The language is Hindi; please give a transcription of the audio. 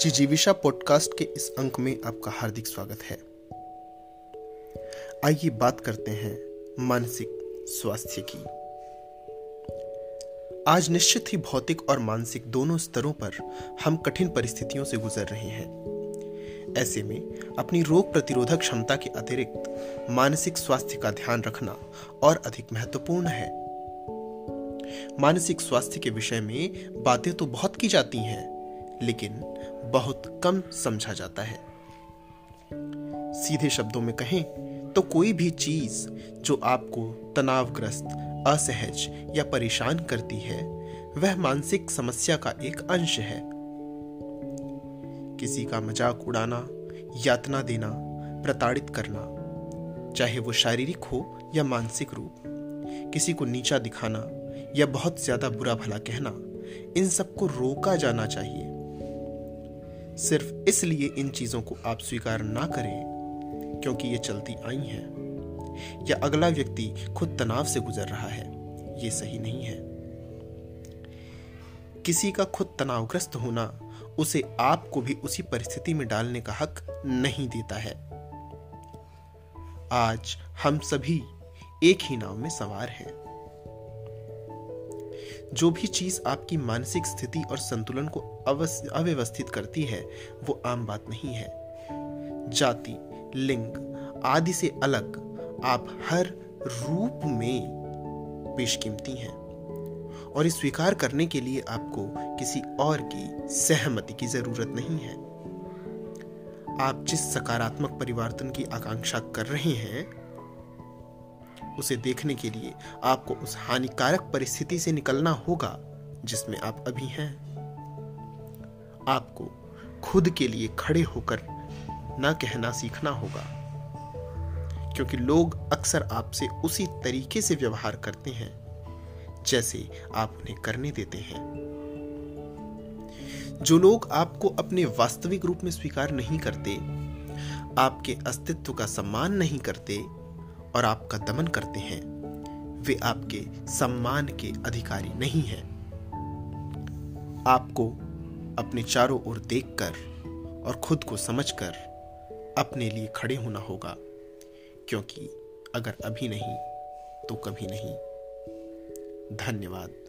जिजीविशा पॉडकास्ट के इस अंक में आपका हार्दिक स्वागत है। आइए बात करते हैं मानसिक स्वास्थ्य की। आज निश्चित ही भौतिक और मानसिक दोनों स्तरों पर हम कठिन परिस्थितियों से गुजर रहे हैं। ऐसे में अपनी रोग प्रतिरोधक क्षमता के अतिरिक्त मानसिक स्वास्थ्य का ध्यान रखना और अधिक महत्वपूर्ण है। मानसिक स्वास्थ्य के विषय में बातें तो बहुत की जाती हैं, लेकिन बहुत कम समझा जाता है। सीधे शब्दों में कहें तो कोई भी चीज़ जो आपको तनावग्रस्त, असहज या परेशान करती है, वह मानसिक समस्या का एक अंश है। किसी का मज़ाक उड़ाना, यातना देना, प्रताड़ित करना, चाहे वो शारीरिक हो या मानसिक रूप, किसी को नीचा दिखाना या बहुत ज़्यादा बुरा भला कहना, इन सबको रोका जाना चाहिए। सिर्फ़ इसलिए इन चीज़ों को आप स्वीकार ना करें, क्योंकि ये चलती आई हैं। या अगला व्यक्ति खुद तनाव से गुजर रहा है, ये सही नहीं है। किसी का खुद तनावग्रस्त होना उसे आपको भी उसी परिस्थिति में डालने का हक नहीं देता है। आज हम सभी एक ही नाव में सवार हैं। जो भी चीज़ आपकी मानसिक स्थिति और संतुलन को अव्यवस्थित करती है, वो आम बात नहीं है। जाति, लिंग आदि से अलग आप हर रूप में बेशकीमती हैं और इस स्वीकार करने के लिए आपको किसी और की सहमति की ज़रूरत नहीं है। आप जिस सकारात्मक परिवर्तन की आकांक्षा कर रहे हैं उसे देखने के लिए आपको उस हानिकारक परिस्थिति से निकलना होगा, जिसमें आप अभी हैं। आपको खुद के लिए खड़े होकर ना कहना सीखना होगा, क्योंकि लोग अक्सर आपसे उसी तरीके से व्यवहार करते हैं, जैसे आप उन्हें करने देते हैं। जो लोग आपको अपने वास्तविक रूप में स्वीकार नहीं करते, आपके अस्तित्व का सम्मान नहीं करते और आपका दमन करते हैं। वे आपके सम्मान के अधिकारी नहीं हैं। आपको अपने चारों ओर देखकर और खुद को समझकर अपने लिए खड़े होना होगा, क्योंकि अगर अभी नहीं तो कभी नहीं। धन्यवाद।